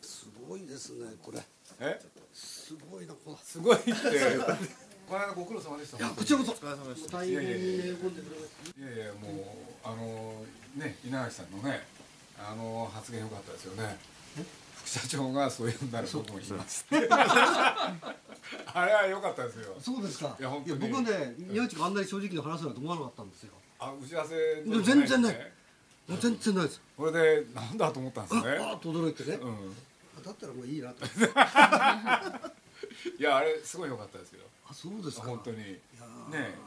すごいですねこれ。え？すごいなこすごいって。この間ご苦労様でした。いやこちらこそ。お疲れ様でした。大変に喜んでくれいやいやもうあのね稲垣さんのねあの発言良かったですよね。副社長がそういうんなら僕も言います。あれは良かったですよ。そうですか。いや本当に。僕はね宮内があんなに正直に話すなんて思わなかったんですよ。あ打ち合わせ全然ねもう全然ないです。これでなんだと思ったんですね。ああと驚いてね。うん。だったらもういいなと。いやあれすごい良かったですよ。あそうですか。本当に。ね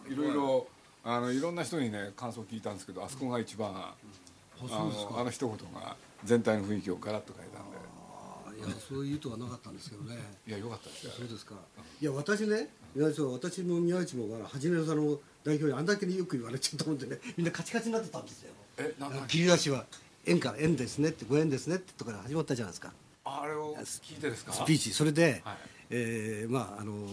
いろいろあのいろんな人にね感想を聞いたんですけどあそこが一番うですか。のあの一言が全体の雰囲気をガラッと変えたんで。あいやそういう意図はなかったんですけどね。いや良かったですよ。そうですか。いや私ね宮内さん私も宮内もから初めのさんの代表にあんだけによく言われちゃったもんでねみんなカチカチになってたんですよ切り出しは縁から縁ですねってご縁ですねってところから始まったじゃないですか。あれを聞いてですか？スピーチ。それで、はい。えーまああのー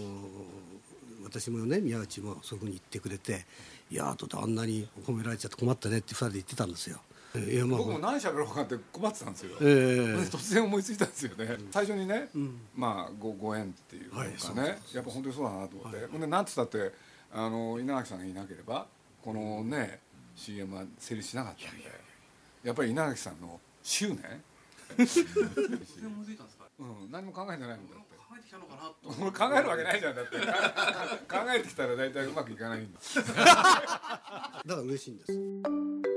私もね宮内もそういうふうに言ってくれて「いやあとであんなに褒められちゃって困ったね」って二人で言ってたんですよ。えーいやまあ僕も何喋ろうかって困ってたんですよ、えー。で突然思いついたんですよね、最初にね、ん。まあごご縁っていうのかね、はいやっぱ本当にそうだなと思って、ほんでなんつったってあの稲垣さんがいなければこのね CM は成立しなかったんで。やっぱり稲垣さんの執念？うん、何も考えてないもんだって。考えてきたのかなと。俺考えるわけないじゃんだって。考えてきたら大体うまくいかないんだ。だから嬉しいんです。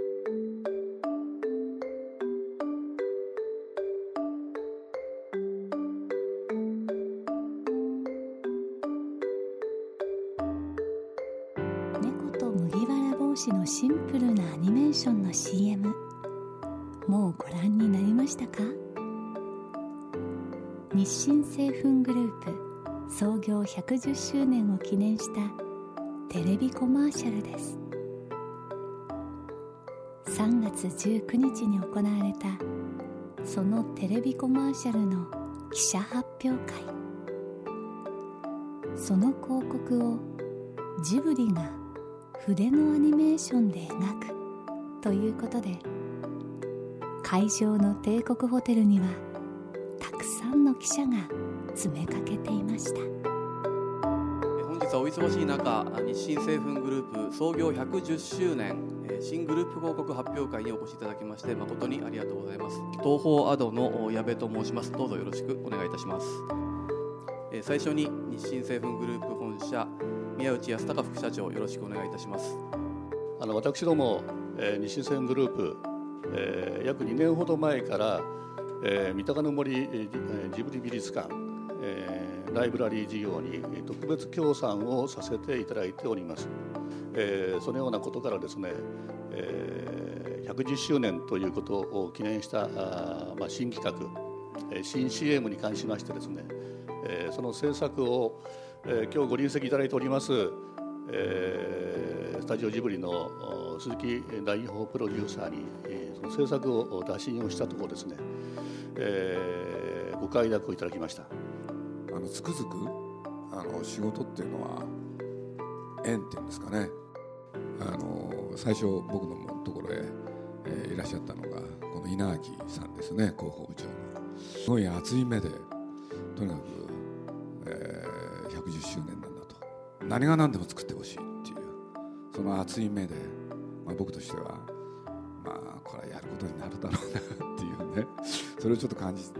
子のシンプルなアニメーションの CM もうご覧になりましたか？日清製粉グループ創業110周年を記念したテレビコマーシャルです。3月19日に行われたそのテレビコマーシャルの記者発表会。その広告をジブリが筆のアニメーションで描くということで会場の帝国ホテルにはたくさんの記者が詰めかけていました。本日はお忙しい中日清製粉グループ創業110周年新グループ広告発表会にお越しいただきまして誠にありがとうございます。東方アドの矢部と申します。どうぞよろしくお願いいたします。最初に日清製粉グループ本社宮内康隆副社長よろしくお願いいたします。あの私ども、えー日清製粉グループ、えー約2年ほど前から、えー三鷹の森、えージブリ美術館、えーライブラリー事業に特別協賛をさせていただいております、えーそのようなことからですね、えー110周年ということを記念したあ、まあ、新企画、新 CM に関しましてですね、えーその制作を、えー今日ご臨席いただいております、えースタジオジブリの鈴木代表プロデューサーに、えーその制作を打診をしたところですね、えーご快諾をいただきました。あのつくづくあの仕事っていうのは縁っていうんですかねあの最初僕のところへ、えーいらっしゃったのがこの稲垣さんですね広報部長のすごい熱い目でとにかく、110周年なんだと。何が何でも作ってほしいっていう。その熱い目で、まあ、僕としてはまあこれはやることになるだろうなっていうね。それをちょっと感じて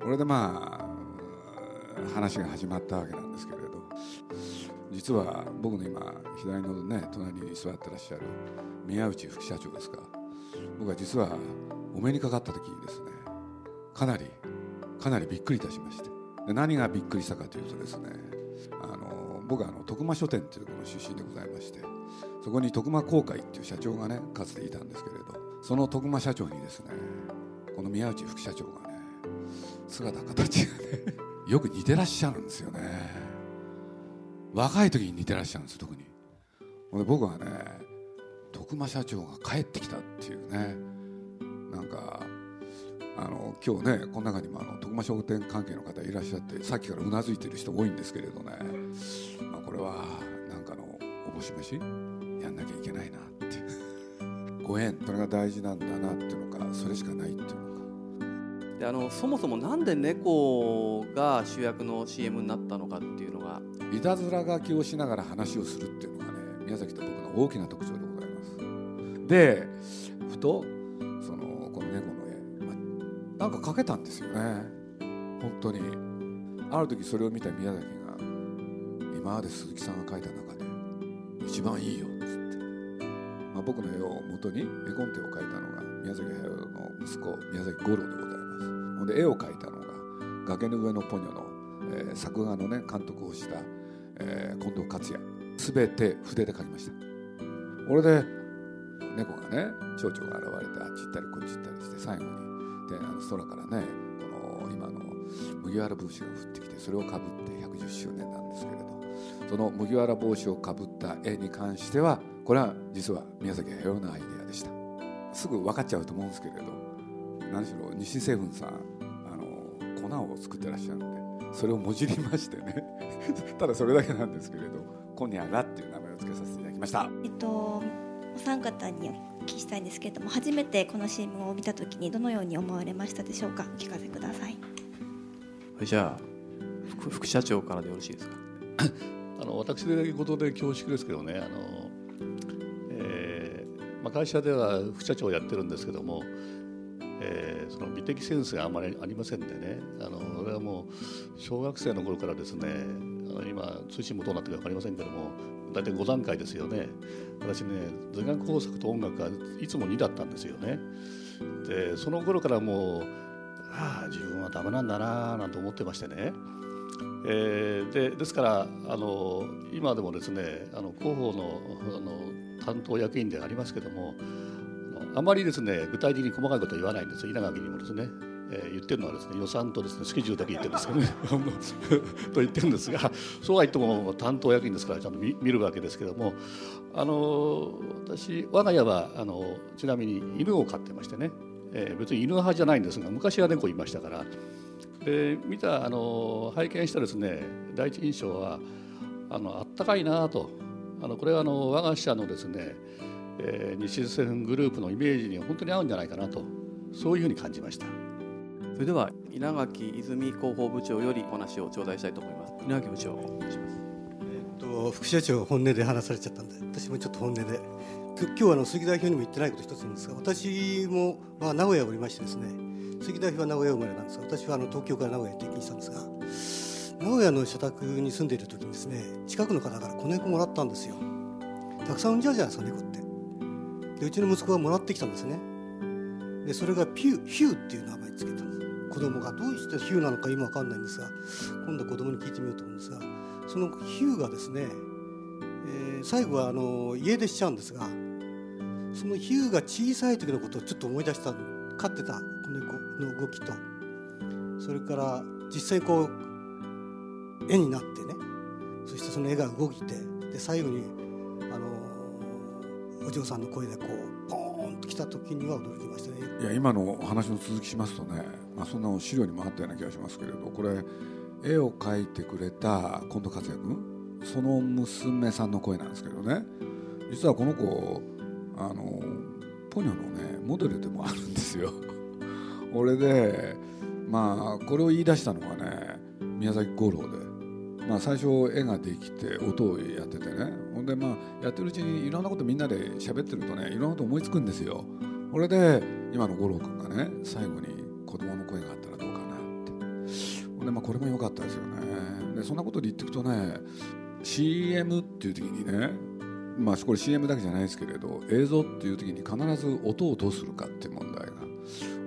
これでまあ話が始まったわけなんですけれど。実は僕の今左のね隣に座ってらっしゃる宮内副社長ですか。僕は実はお目にかかった時にですね。かなりかなりびっくりいたしまして。で何がびっくりしたかというとですねあの僕はあの徳間書店というところの出身でございましてそこに徳間公会っていう社長がねかつていたんですけれどその徳間社長にですねこの宮内副社長がね姿形がね よく似てらっしゃるんですよね。若い時に似てらっしゃるんです特に。僕はね徳間社長が帰ってきたっていうねなんかあの今日ねこの中にもあの徳間商店関係の方いらっしゃってさっきからうなずいてる人多いんですけれどね、まあ、これはなんかのおぼし飯やんなきゃいけないなって。いうご縁。それが大事なんだなっていうのかそれしかないっていうのか。であのそもそもなんで猫が主役の CM になったのかっていうのが。いたずら書きをしながら話をするっていうのがね宮崎と僕の大きな特徴でございます。でふとなんか描けたんですよね。本当に。ある時それを見た宮崎が今まで鈴木さんが描いた中で一番いいよっつって、まあ、僕の絵を元に絵コンテを描いたのが宮崎駿の息子宮崎五郎でございます。ほんで絵を描いたのが「崖の上のポニョの」えー作画のね監督をした、えー近藤克也。全て筆で描きました。これで猫がね蝶々が現れてあっち行ったりこっち行ったりして最後にであの空からねこの今の麦わら帽子が降ってきてそれをかぶって110周年なんですけれどその麦わら帽子をかぶった絵に関してはこれは実は宮崎駿のアイデアでした。すぐ分かっちゃうと思うんですけれど何しろ日清製粉さんあの粉を作ってらっしゃるんでそれをもじりましてね ただそれだけなんですけれどコニャラっていう名前を付けさせていただきました。えっと、お三方に聞きしたいんですけれども初めてこの CM を見た時にどのように思われましたでしょうか？お聞かせください。じゃあ副副社長からでよろしいですか？あの私でことで恐縮ですけどねあの、えーまあ、会社では副社長をやってるんですけども、えーその美的センスがあんまりありませんでねあの俺はもう小学生の頃からですねあの今通信もどうなってるか分かりませんけども大体5段階ですよね。私ね図画工作と音楽がいつも2だったんですよね。でその頃からもうああ自分はダメなんだなあなんて思ってましてね。えーでですからあの今でもですねあの広報のあの担当役員でありますけどもあのあまりですね具体的に細かいことは言わないんです。稲垣にもですね、えー言ってるのはですね予算とですねスケジュールだけ言ってるんですけどね。と言ってるんですがそうは言っても担当役員ですからちゃんと見見るわけですけどもあの私我が家はあのちなみに犬を飼ってましてね、えー別に犬派じゃないんですが昔は猫いましたから。で見たあの拝見したですね第一印象はあのあったかいなと。あのこれはあの我が社のですね、えー日清製粉グループのイメージに本当に合うんじゃないかなと。そういうふうに感じました。それでは稲垣泉広報部長よりお話を頂戴したいと思います。稲垣部長お願いします。えっと副社長本音で話されちゃったんで私もちょっと本音で。きょ今日はあの鈴木代表にも言ってないこと一つなんですが私も、まあ、名古屋におりましてですね鈴木代表は名古屋生まれなんですが私はあの東京から名古屋に転勤したんですが名古屋の社宅に住んでいる時にですね近くの方から子猫もらったんですよ。たくさん産んじゃうじゃないですか猫って。でうちの息子がもらってきたんですねでそれがピュヒューっていう名前つけた子供がどうしてヒューなのか今わかんないんですが今度は子供に聞いてみようと思うんですがそのヒューがですね、えー最後はあの家出しちゃうんですがそのヒューが小さい時のことをちょっと思い出した飼ってたこの子の動きとそれから実際こう絵になってねそしてその絵が動いてで最後にあのお嬢さんの声で来た時には驚きましたね。いや今のお話の続きしますとね、まあ、そんな資料にもあったような気がしますけれどこれ絵を描いてくれた近藤克也君？その娘さんの声なんですけどね。実はこの子あのポニョのねモデルでもあるんですよ。俺でまあこれを言い出したのがね宮崎五郎で、まあ、最初絵ができて音をやっててねでまあやってるうちにいろんなことみんなで喋ってるとねいろんなこと思いつくんですよ。これで今の五郎君がね最後に子供の声があったらどうかなって。でまあこれも良かったですよね。でそんなことで言ってくとね CM っていう時にねまあこれ CM だけじゃないですけれど映像っていう時に必ず音をどうするかっていう問題が。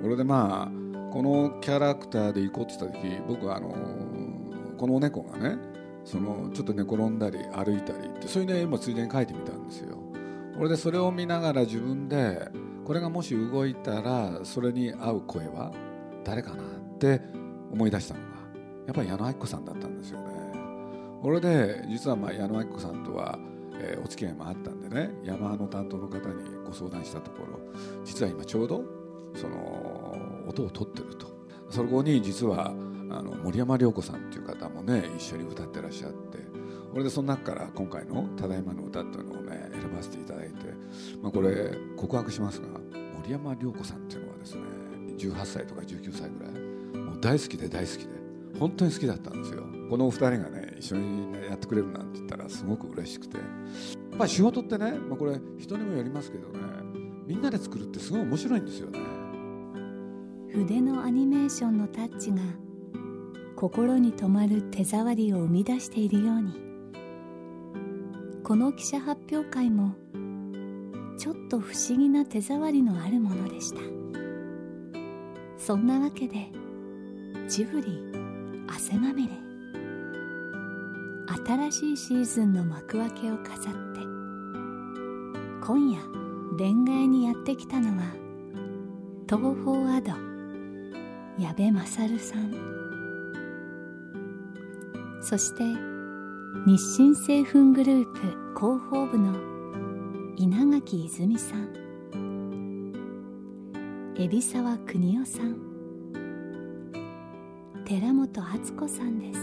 俺でまあこのキャラクターで行こうって言った時僕はあのこのお猫がねそのちょっと寝転んだり歩いたりってそういうね絵もついでに描いてみたんですよ。俺でそれを見ながら自分でこれがもし動いたらそれに合う声は誰かなって思い出したのがやっぱり矢野明子さんだったんですよね。俺で実はまあ矢野明子さんとは、えー、お付き合いもあったんでね山の担当の方にご相談したところ実は今ちょうどその音を取ってると。そこに実はあの森山良子さんっていう方もね一緒に歌ってらっしゃって俺でその中から今回の「ただいまの歌」っていうのをね選ばせていただいて、まあ、これ告白しますが森山良子さんっていうのはですね18歳とか19歳ぐらいもう大好きで大好きで本当に好きだったんですよ。このお二人がね一緒に、やってくれるなんて言ったらすごく嬉しくて。やっぱ仕事ってね、まあ、これ人にもよりますけどねみんなで作るってすごい面白いんですよね。筆のアニメーションのタッチが心に留まる手触りを生み出しているように。この記者発表会もちょっと不思議な手触りのあるものでした。そんなわけでジブリ汗まみれ。新しいシーズンの幕開けを飾って今夜恋愛にやってきたのは東宝アド矢部勝さん。そして日清製粉グループ広報部の稲垣泉さん。海老沢邦夫さん。寺本敦子さんです。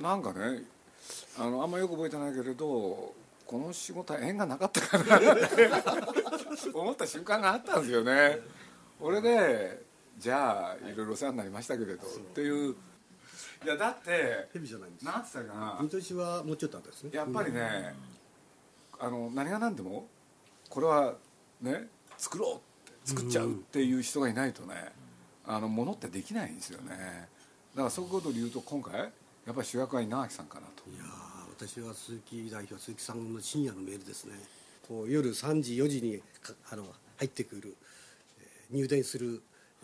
なんかねあのあんまよく覚えてないけれどこの仕事は縁がなかったかなって思った瞬間があったんですよね。俺でじゃあいろいろお世話になりましたけれどっていう。いやだってヘビじゃないんです。なんつったかな。見通しはもうちょっとあったですね。やっぱりね、あの何が何でもこれはね作ろうって作っちゃうっていう人がいないとね、あのものってできないんですよね。だからそういうことで言うと今回やっぱり主役は稲垣さんかなと。いやー私は鈴木代表鈴木さんの深夜のメールですね。こう夜3時4時にかあの入ってくる、えー入電する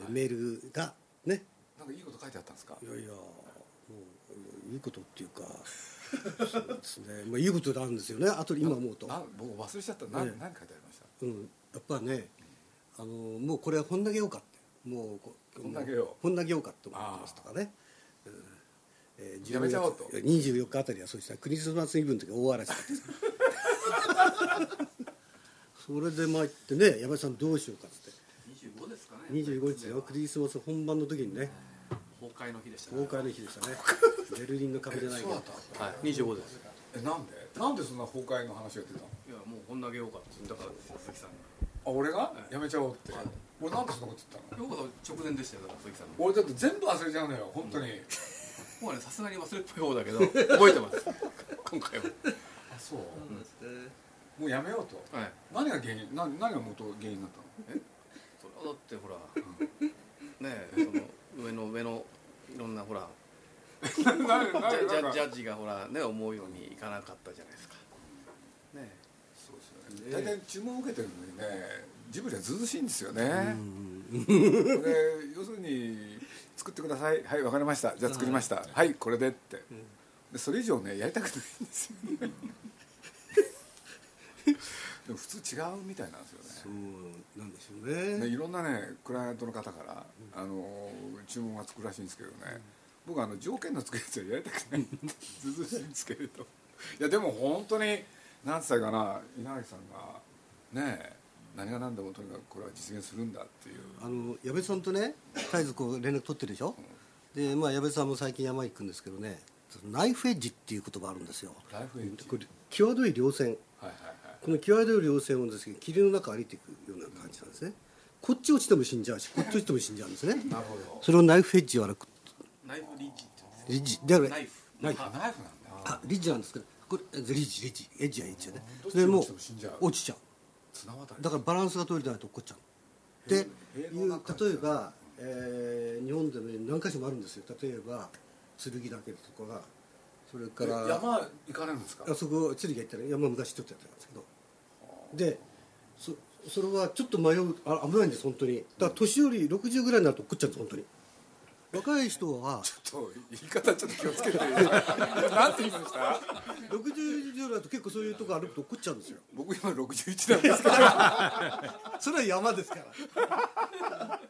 メールがね。なんかいいこと書いてあったんですか？いやいやもういいことっていうかそうですね。まあいいことなんですよね。あと今思うと。な僕忘れちゃった。何,、ええ何書いてありました？うん、やっぱねあのもうこれは本投げようかって。もうこ本投げよう本投げようかって思ってますとかね、うん。えーやめちゃおうと。24日あたりはそうした。らクリスマスイブの時大嵐だった。それで参ってね山井さんどうしようかって25ですかね25日のクリスマス本番の時にね。崩壊の日でしたね。崩壊の日でしたね。ベルリンの壁じゃないけど。はい25です。えなんで？なんでそんな崩壊の話が出たの？いやもうこんだけようかってだから鈴木さんあ俺が？やめちゃおうって、俺なんでそんなこと言ったの？がようか直前でしたよだから鈴木さん。の俺だって全部忘れちゃうのよ本当に、もうねさすがに忘れっぽい方だけど覚えてます。今回は。あそう、もうやめようと。はい。何が原因？な何が元原因になったの？それはだってほらねえその上の上のいろんなほら ジャジャジャッジがほらね思うようにいかなかったじゃないですか。ねそうですよね。大体注文を受けてるのにねジブリはずうしいんですよね。うんこれ要するに作ってください。はいわかりました。じゃあ作りました。はいこれでって。でそれ以上ねやりたくないんですよね でも普通違うみたいなんですよね。そうなんでしょうね。ねいろんなねクライアントの方からあの注文がつくらしいんですけどね。僕あの条件のつくやつはやりたくないずうずうしいんですけれど。いやでも本当に何つったかな稲垣さんがねえ何が何でもとにかくこれは実現するんだっていう。あの矢部さんとね絶えずこう連絡取ってるでしょ、でまあ矢部さんも最近山行くんですけどねナイフエッジっていう言葉あるんですよ。ライフエッジ？これ際どい稜線。はいはいはいこの際どい稜線をですね霧の中歩いていくような感じなんですね。こっち落ちても死んじゃうしこっち落ちても死んじゃうんですね。なるほど。それをナイフエッジを歩くナイフリッジ。ってリッジ。だからナイフ。ナイフあナイフなんだ。あリッジなんですけどこれリッジリッジエッジはエッジよねそれも落ちちちゃう。だからバランスが取れてないと落っこっちゃう。で塀いう例えば、えー日本でも何箇所もあるんですよ。例えば、剣岳とかがそれから山行かれるんですか？あそこ剣が行ったら山昔ちょっとやってたんですけどでそそれはちょっと迷うあ危ないんです本当に。だから年寄り60ぐらいになると食っちゃうんです本当に。若い人は ちょっと言い方ちょっと気をつけて。なんて言いました？60以上だと結構そういうとこ歩くと食っちゃうんですよ。僕今61なんですけど。それは山ですから。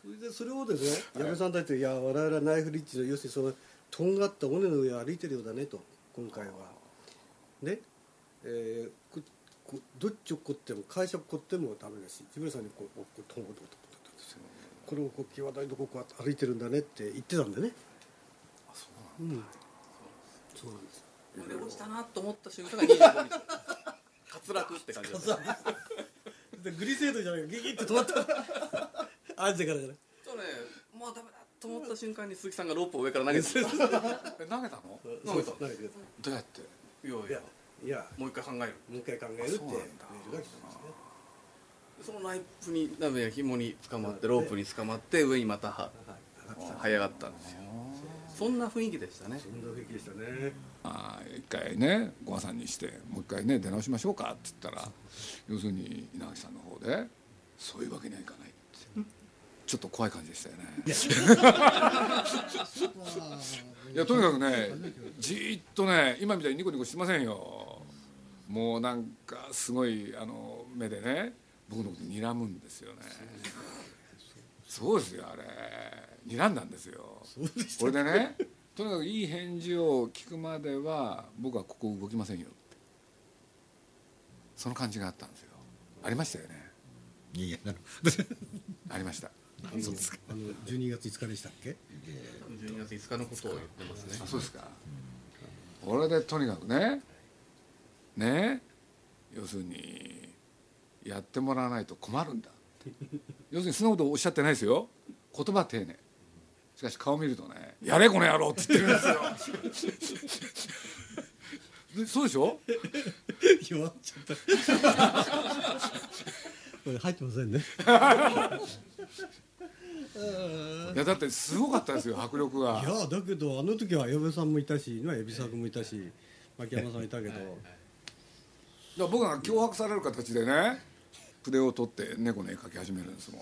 それでそれをですね矢部さんたちいや我々はナイフリッチの要するにそのとんがった尾根の上を歩いてるようだねと今回は。ねえーどっちを凝っても会社を凝ってもダメだしジブリさんにこうこうとんごとんごとんごとんですよ。これをこう際立いとここう歩いてるんだねって言ってたんでね。あそうなんだ、うん、そうなんですこれ落ちたなと思った瞬間が25日 滑落って感じですでグリセードじゃないかギギって止まった。あれだからねそうねもうダメだと思った瞬間に鈴木さんがロープを上から投げて。え投げたの？投げた。投げてどうやって？いや。いやいいや。もう一回考える。もう一回考えるってメールが来たんですね。そのナイフにダメ紐に捕まってロープに捕まって上にまたは這い上がったんですよ。そんな雰囲気でしたね。そんな雰囲気でしたね。あー一回ねご破産にしてもう一回ね出直しましょうかって言ったら要するに稲垣さんの方でそういうわけにはいかないって。ちょっと怖い感じでしたよね。いやとにかくねじーっとね今みたいにニコニコしてませんよもうなんかすごいあの目でね僕のこと睨むんですよね。そうですよあれ。睨んだんですよ。これでねとにかくいい返事を聞くまでは僕はここ動きませんよって。その感じがあったんですよ。ありましたよね。いやなるありました。そうですか。あの12月5日でしたっけ？12月5日のことを言ってますね。あそうですか。これでとにかくねね要するにやってもらわないと困るんだ。要するにそんなことおっしゃってないですよ。言葉丁寧。しかし顔見るとね「やれこの野郎」って言ってるんですよ。でそうでしょ？弱っちゃった。これ入ってませんね。いやだってすごかったですよ迫力が。いやだけどあの時は矢部さんもいたし今海老沢君もいたし牧山さんいたけど。だから僕が脅迫される形でね筆を取って猫の絵描き始めるんですもん。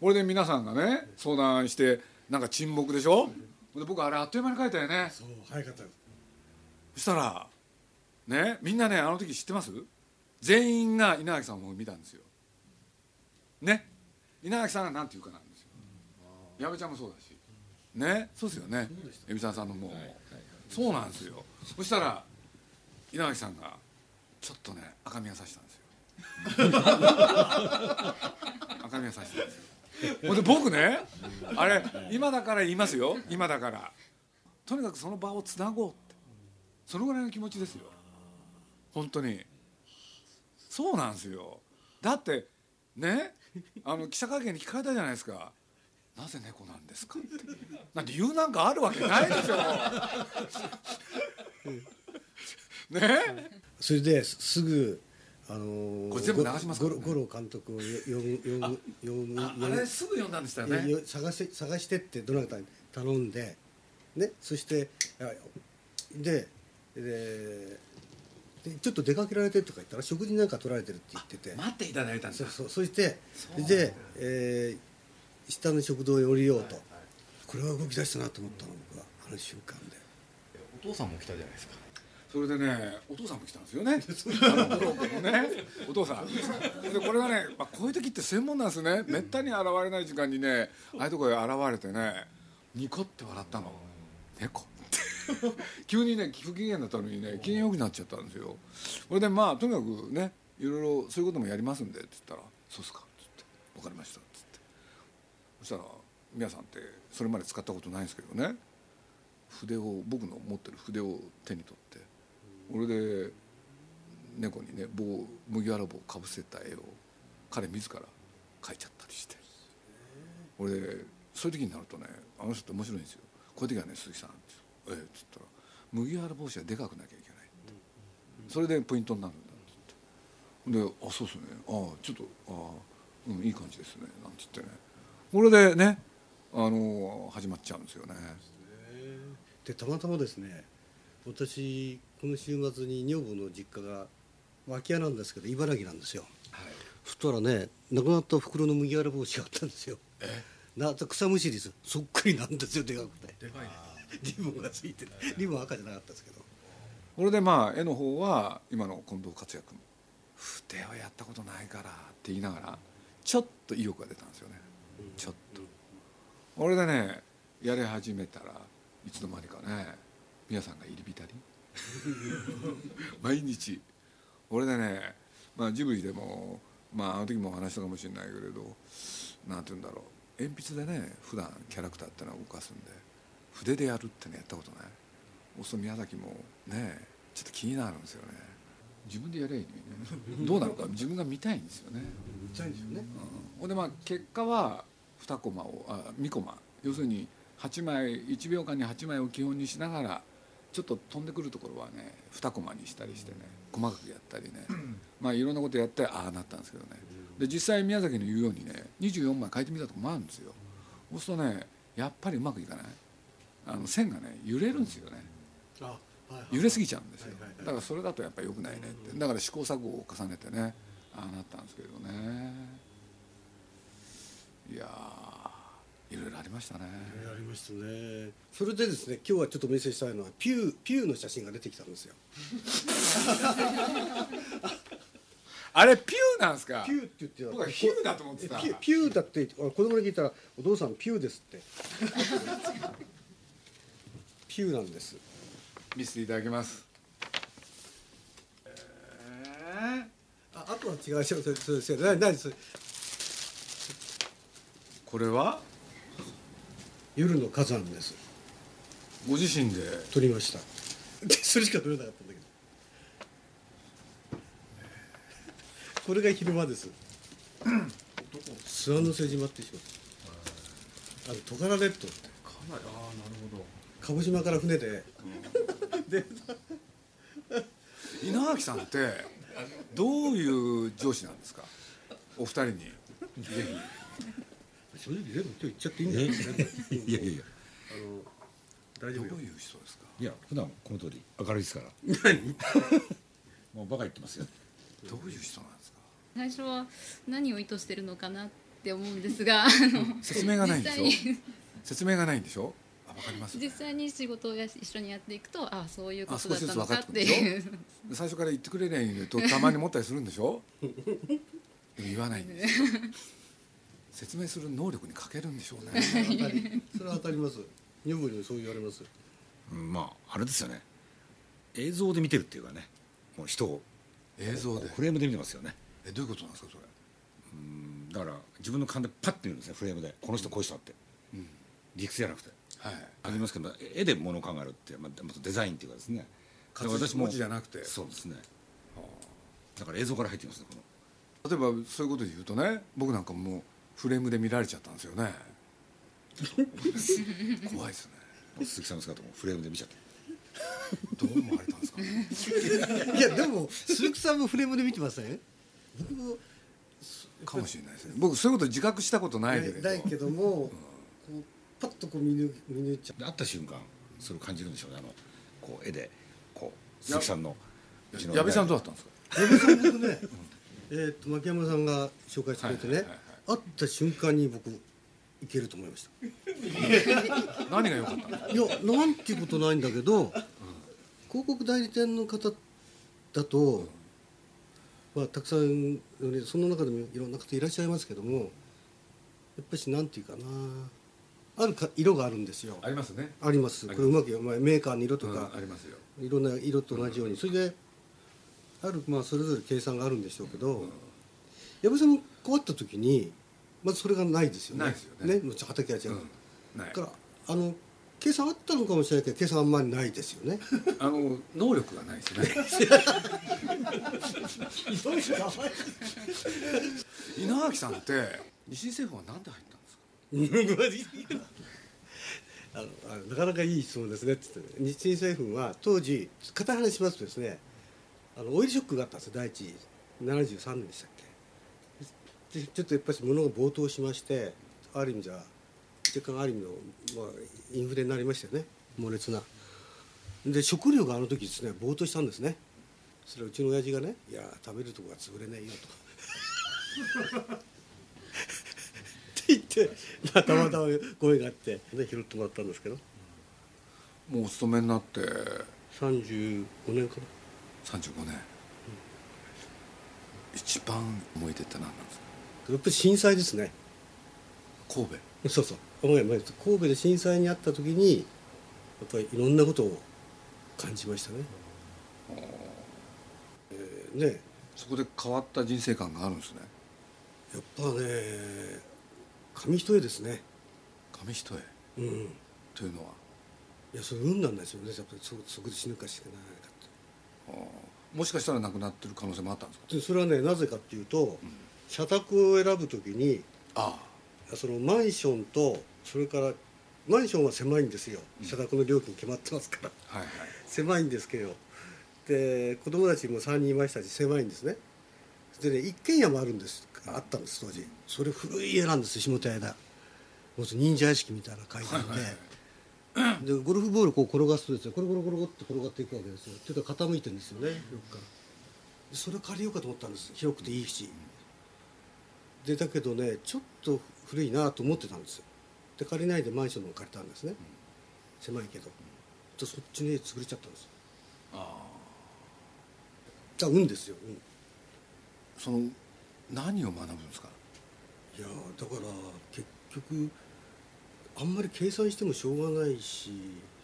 これで皆さんがね相談してなんか沈黙でしょ？で僕あれあっという間に描いたよね。そう早かったです。そしたらねみんなねあの時知ってます？全員が稲垣さんを見たんですよ。ね？稲垣さんが何て言うかなんですよ。矢部ちゃんもそうだし。ね？そうですよね。海老沢さんのもう。そうなんですよ。そしたら稲垣さんがちょっとね赤みがさしたんですよ。赤みがさしたんですよ。ほんで僕ねあれ今だから言いますよ。今だから。とにかくその場をつなごうって。そのぐらいの気持ちですよ。本当に。そうなんですよ。だってねあの記者会見に聞かれたじゃないですか「なぜ猫なんですか?」って。な理由なんかあるわけないでしょ。ね？それですぐあのーこれ全部流しますね。ゴロゴロ監督をよ呼ぶ呼ぶ呼ぶあ呼ぶあれすぐ読んだんでしたよいやいね。や探して探してってどなたに頼んでねそしてあでででちょっと出かけられてるとか言ったら食事なんか取られてるって言ってて。待っていただいたんだ。そうそうそしてで、えー下の食堂に降りようと。これは動き出したなと思ったの僕は。あの瞬間で。お父さんも来たじゃないですかそれでねお父さんも来たんですよね。ねお父さん。でこれがね、まあ、こういう時って専門なんですね。めったに現れない時間にねああいうところへ現れてねニコって笑ったの。猫。っ て急にね不機嫌だったのにね機嫌よくなっちゃったんですよ。これでまあとにかくねいろいろそういうこともやりますんでって言ったら「そうっすか」っつって「分かりました」っつって。そしたら皆さんってそれまで使ったことないんですけどね。筆を僕の持ってる筆を手に取って俺で猫にね棒麦わら帽をかぶせた絵を彼自ら描いちゃったりして。俺でそういう時になるとねあの人って面白いんですよ。こういう時はね鈴木さんって「ええ」っつったら「麦わら帽子はでかくなきゃいけない」って。それでポイントになるんだって。言ってで「あそうっすね。ああちょっとああうんいい感じですね」なんて言ってね。これでねあの始まっちゃうんですよね。でたまたまですね私この週末に女房の実家が空き家なんですけど茨城なんですよ。そしたらね亡くなった袋の麦わら帽子があったんですよ。な草むしりです。そっくりなんですよでかくて。でかいね。リボンがついててリボン赤じゃなかったですけど。これでまあ絵の方は今の近藤克也君筆はやったことないからって言いながらちょっと意欲が出たんですよね、ちょっと。俺でねやり始めたらいつの間にかね皆さんが入り浸り 毎日。俺でね、まあ、ジブリでもまああの時もお話したかもしれないけれどなんて言うんだろう。鉛筆でね普段キャラクターってのは動かすんで筆でやるってねやったことない。そうすると宮崎もねちょっと気になるんですよね。自分でやりゃいいのにね。どうなのか。自分が見たいんですよね、見たいんですよね。うん、ほんでまあ結果は2コマをあ2コマ。要するに8枚1秒間に8枚を基本にしながらちょっと飛んでくるところはね2コマにしたりしてね細かくやったりね。まあいろんなことやってああなったんですけどね。で実際宮崎の言うようにね24枚書いてみたとこもあるんですよ。そうするとねやっぱりうまくいかない。あの線がね揺れるんですよね。揺れすぎちゃうんですよ。だからそれだとやっぱり良くないねって。だから試行錯誤を重ねてねああなったんですけどね。いやろいろありましたね。ありましたね。それでですね今日はちょっとお見せしたいのはピューピューの写真が出てきたんですよ。あれピューなんですか？ピューって言ってた。僕はヒューだと思ってた。ピューだってあ子供に聞いたら「お父さんピューです」って。ピューなんです。見せていただきます。ああとは違うそうですよ何何ですこれは？夜の火山です。ご自身で。撮りました。でそれしか撮れなかったんだけど。これが昼間です。諏訪之瀬島ってしますあのトカラ列島って。かなりああなるほど。鹿児島から船で。で 稲垣さんってどういう上司なんですか？お二人にぜ正直全部今日言っちゃっていいんだよ。いやいやいや。あの大丈夫どういう人ですか？いや普段この通り明るいですから。もうバカ言ってますよ。どういう人なんですか？最初は何を意図してるのかなって思うんですが 説明がないんでしょ？実際に。説明がないんでしょ？あわかります。実際に仕事をやし一緒にやっていくとああそういうことだったのかって分かってくるでいう 最初から言ってくれりゃいとたまに思ったりするんでしょ？でも言わないんですよ説明する能力に欠けるんでしょうね。それは当たります。女房にもそう言われます。うんまああれですよね。映像で見てるっていうかね。もう人を。映像で。フレームで見てますよね。えどういうことなんですかそれ。うんだから自分の勘でパッて見るんですねフレームで。この人こういう人だって、うん。理屈じゃなくて。はい。ありますけど絵で物を考えるって、まあ、デザインっていうかですね。活だから字文字じゃなくて。そうですね。だから映像から入ってきますねこの。例えばそういうことで言うとね僕なんかもうフレームで見られちゃったんですよね。怖いですね。鈴木さんの姿もフレームで見ちゃって。どう思われたんですかね。いやでも鈴木さんもフレームで見てません？僕もかもしれないですね。僕そういうこと自覚したことないけれど。ないけども、こうパッとこう見抜見抜いちゃで会った瞬間それを感じるんでしょうね。あのこう絵でこう鈴木さんの矢部さんどうだったんですか？う矢部さん僕ねえーと牧山さんが紹介してくれてね、はいはいはい会った瞬間に僕いけると思いました。何が良かったいやなんていうことないんだけど、広告代理店の方だと、まあ、たくさんその中でもいろんな方いらっしゃいますけどもやっぱしなんていうかなあるか色があるんですよ。ありますね。あります。これうまくまあメーカーの色とうんか、ありますよ。いろんな色と同じように。それであるまあそれぞれ計算があるんでしょうけど、矢部さんも困った時にまずそれがないですよね。ないですよね。もう畑が違う、うん。ない。だからあの計算あったのかもしれないけど計算あんまりないですよね。あの能力がないですね。稲垣さんって日清製粉は何で入ったんですか？あのなかなかいい質問ですね。って言って日清製粉は当時片話しますとですねあのオイルショックがあったんですよ。第一次。73年でしたでちょっとやっぱり物が暴騰しましてある意味じゃ若干ある意味の、まあ、インフレになりましたよね。猛烈な。で食料があの時ですねぼーっとしたんですね。それはうちの親父がね「いや食べるとこが潰れないよ」と。って言って、まあ、たまたま声があってで拾ってもらったんですけど。もうお勤めになって。35年かな。35年、一番思い出って何なんですか？やっぱり震災ですね。神戸。そうそう。神戸で震災にあった時にやっぱりいろんなことを感じましたね。えーね。そこで変わった人生観があるんですね。やっぱね紙一重ですね。紙一重。うん。というのは、いやそれ運なんですよね。やっぱりそそこで死ぬか死なないかって。もしかしたら亡くなってる可能性もあったんですか？でそれはねなぜかっていうと、社宅を選ぶ時にあそのマンションとそれからマンションは狭いんですよ。社宅の料金決まってますから。あはいはい。狭いんですけど。で子供たちも3人いましたし狭いんですね。でね一軒家もあるんです。あったんです当時。それ古い家なんです下田だ。もう忍者屋敷みたいな階段で、でゴルフボールこう転がすとですねコロコロコロって転がっていくわけですよ。っていうか傾いてるんですよねよくから。でそれ借りようかと思ったんです。広くていいしでだけどねちょっと古いなと思ってたんですよ。で借りないでマンションのを借りたんですね、狭いけど。とそっちの家潰れちゃったんですああ。運ですよ、うん、ーその何を学ぶんですか？いやだから結局あんまり計算してもしょうがないし、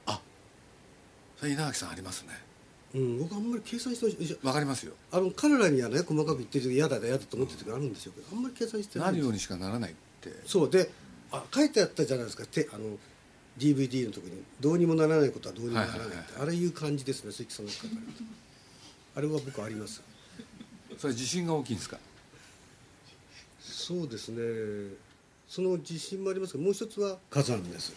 あそれ稲垣さんありますねうん、僕あんまり計算してわかりますよ。あの彼らにはね細かく言ってる時嫌だ嫌だと思ってる時あるんですよけどあんまり計算してない。なるようにしかならないって。そう。であ書いてあったじゃないですか。てあの DVD の時にどうにもならないことはどうにもならないって、はいはいはい。あれいう感じですね関さんの書かれあれは僕あります。それ自信が大きいんですか？そうですね。その自信もありますがもう一つは火山です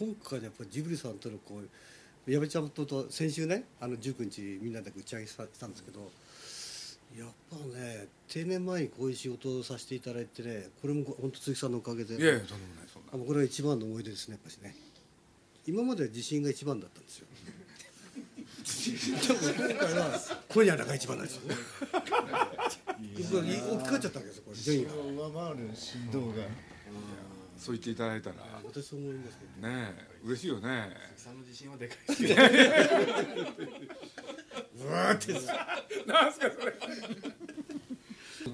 今回やっぱりジブリさんとのこう矢部ちゃんとと先週ねあの19日みんなで打ち上げしたんですけどやっぱね定年前にこういう仕事をさせていただいてねこれも本当鈴木さんのおかげでいやいやとんでもないそんな。あのこれが一番の思い出ですねやっぱしね。今までは自信が一番だったんですよ。でも今回は今夜が一番なんですよ。ね置き換えちゃったわけですよこれ順位が。上回る振動がそう言っていただいたら。私そう思いますけど。ねえ嬉しいよね。さんの自信はでかい。ですうわーって。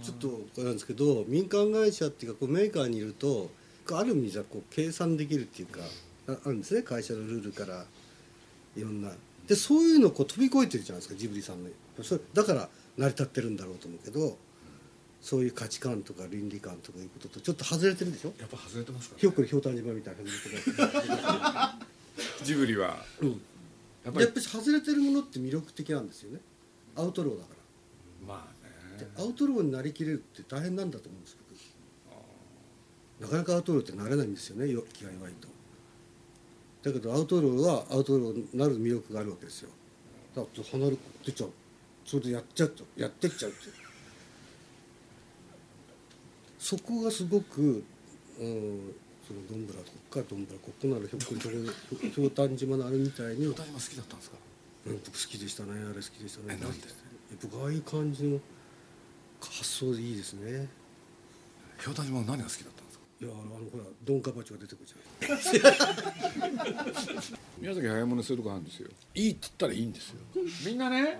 ちょっとこれなんですけど民間会社っていうかこうメーカーにいるとある意味じゃこう計算できるっていうかああるんですね。会社のルールからいろんな。でそういうのをこう飛び越えてるじゃないですかジブリさんの。それだから成り立ってるんだろうと思うけどそういう価値観とか倫理観とかいうこととちょっと外れてるでしょ？やっぱ外れてますかひょっこりひょうたん島みたいな外れてるジブリは。うん。やっやぱり外れてるものって魅力的なんですよね。アウトローだから。まあね。でアウトローになりきれるって大変なんだと思うんです僕。なかなかアウトローってなれないんですよねよ気が弱いと。だけどアウトローはアウトローになる魅力があるわけですよ。だって離れ出ちゃう。それでやっちゃうと。やってっちゃうってそこがすごく、うん、そのどんぶらこっからどんぶらこっこならひょっこりひょうたん島のあれみたいに歌島好きだったんですか？うん、僕好きでしたねあれ好きでしたね。えなんで？僕ああいう感じの発想でいいですね。ひょうたん島は何が好きだったんですか？いやあのほらドンカバチが出てくるじゃない宮崎駿もねそういうとこあるんですよ。いいって言ったらいいんですよ。みんなね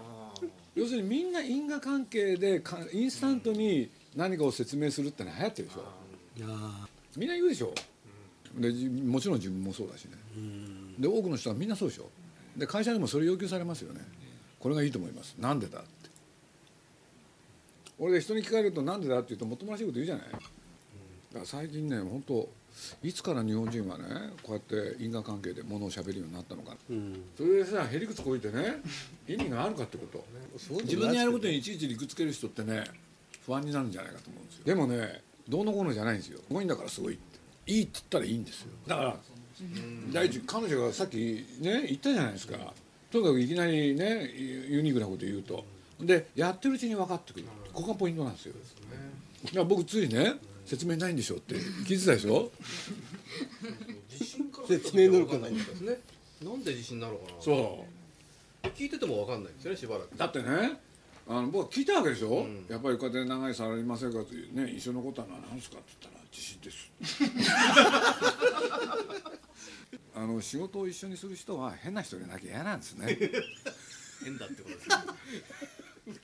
要するにみんな因果関係でかインスタントに何かを説明するってのは流行ってるでしょ。あみんな言うでしょ。でじもちろん自分もそうだしね。で多くの人はみんなそうでしょ。で会社でもそれ要求されますよね。これがいいと思います。なんでだって。俺で人に聞かれるとなんでだって言うともっともらしいこと言うじゃない。だから最近ね本当いつから日本人はねこうやって因果関係でものを喋るようになったのか。うん。それでさへりくつこいてね意味があるかってこと。自分のやることにいちいち理屈つける人ってね不安になるんじゃないかと思うんですよ。でもねどうのこうのじゃないんですよ。すごいんだからすごいって。いいって言ったらいいんですよ。だから第一彼女がさっきね言ったじゃないですか。とにかくいきなりねユニークなこと言うと。でやってるうちに分かってくる。ここがポイントなんですよ。だから僕ついね説明ないんでしょって。聞いてたでしょ？自信説明能力がな。いんだですね。なんで地震なのかな。そう。聞いててもわかんないですよねしばらく。だってねあの僕は聞いたわけでしょ、やっぱり家庭長いサラリーマン生活ね一緒のことは何ですか？って言ったら地震です あの仕事を一緒にする人は変な人でなきゃ嫌なんですね。変だってことですね。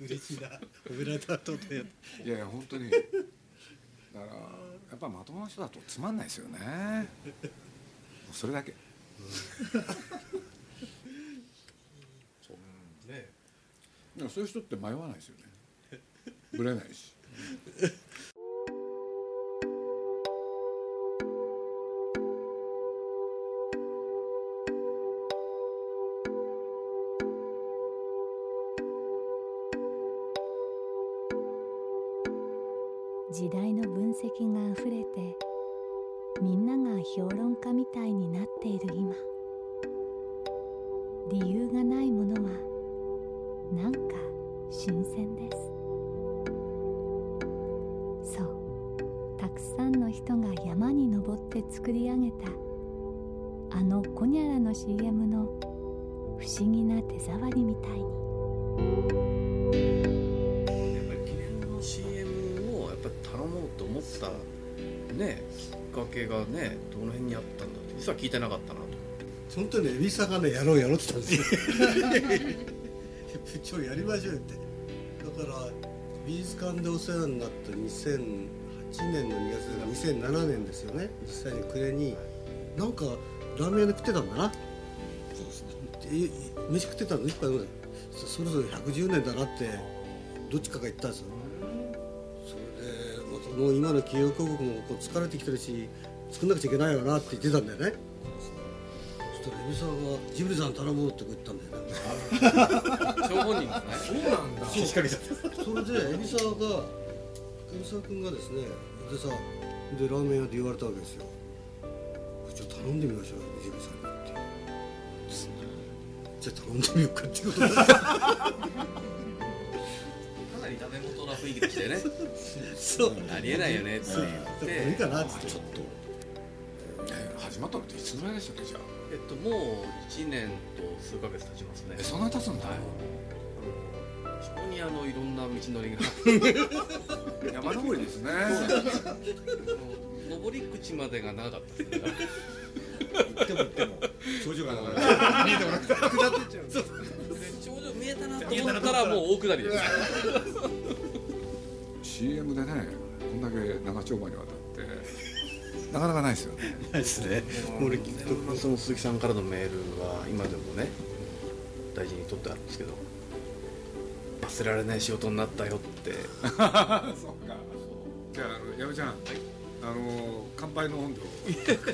嬉しいな。褒められたと思って。いやいや本当に。だからやっぱまともな人だとつまんないですよね。それだけでもそういう人って迷わないですよね。ぶれないし。時代の分析があふれてみんなが評論家みたいになっている今。理由がないものはなんか新鮮です。そう。たくさんの人が山に登って作り上げたあのコニャラの CM の不思議な手触りみたいに。やっぱり記念の CM をやっぱり頼もうと思ったねきっかけがねどの辺にあったんだって実は聞いてなかったなと。本当にね、エビさんがね、やろうやろうって言ったんですよ。部長やりましょうよって。だから、美術館でお世話になった2008年の2月が2007年ですよね。実際に暮れに、なんかラーメン屋で食ってたんだな。そうですね。飯食ってたの？一杯飲んで、そそろそろ110年だなって、どっちかが言ったんですよ。それで、もう今の企業広告もこう疲れてきてるし、作んなくちゃいけないよなって言ってたんだよね。そしたらエビさんがジブリさん頼もうって言ったんだよね。張本人ですね。そうなんだ。しっかりそれで海老沢が海老沢君がですねでさでラーメン屋で言われたわけですよ。部長頼んでみましょうよジブリさんにって。じゃあ頼んでみようかっていうことで。かなりダメ元な雰囲気でしたよね。そう。ありえないよねって言って。いいかなっつって。ちょっと、え始まったのっていつぐらいでしたっけじゃあえっともう1年と数ヶ月経ちますね。えそんなに経つんだ、はい。非常にあのいろんな道のりが。山登りですね。あの登り口までが長かったですね行っても行っても。頂上が見えてもらったら下ってっちゃうで頂上見えたなと思ったら。もう大下りです。CM でねこんだけ長丁場にわたってなかなかないですよ。ねないですね。俺その鈴木さんからのメールは今でもね大事に取ってあるんですけど。忘れられない仕事になったよって。そうか。じゃああの矢部ちゃん、あの乾杯の温度をビールどうぞ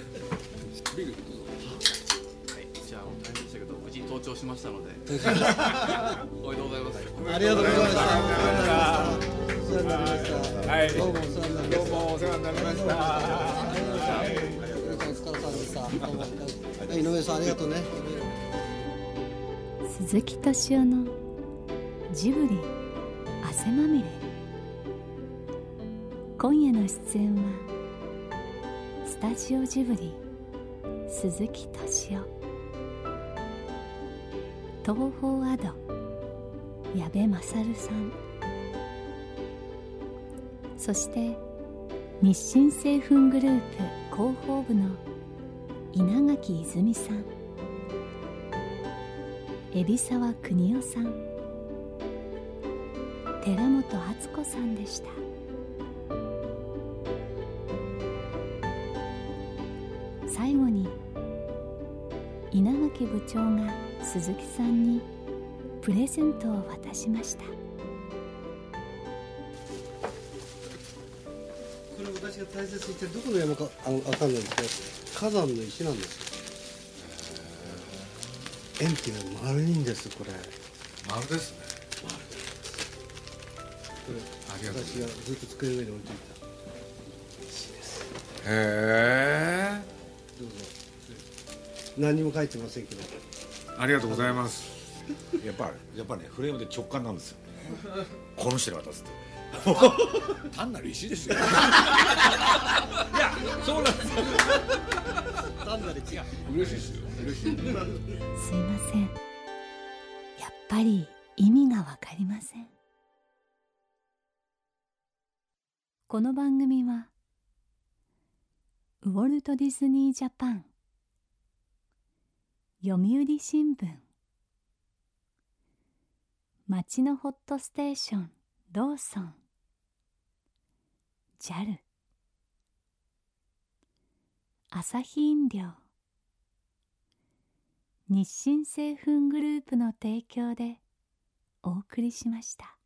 はい。じゃあ大変でしたけど無事登頂しましたので。おめでとうございます。ありがとうございました。お世話になりました。はい。どうもお世話になりましたどうもお世話になりましたはい井上さんありがとうね鈴木敏夫のジブリ汗まみれ今夜の出演はスタジオジブリ鈴木敏夫。東宝アド矢部勝さん。そして日清製粉グループ広報部の稲垣泉さん。海老沢邦夫さん。寺本敦子さんでした。最後に稲垣部長が鈴木さんにプレゼントを渡しました。が大切にしてるどこの山かあのわかんないんですけど火山の石なんですよ。円っていうのは丸いんですこれ。丸ですね。これありがとう私がずっと机の上に置いていた。へえどうぞ。何にも書いてませんけど。ありがとうございます。やっぱやっぱねフレームで直感なんですよこの人に渡すって単なる石ですよ。いやそうなんです。単嬉しいですよ。嬉しいすいません。やっぱり意味がわかりません。この番組はウォルト・ディズニー・ジャパン。読売新聞。町のホットステーションローソン JAL 朝日飲料。日清製粉グループの提供でお送りしました。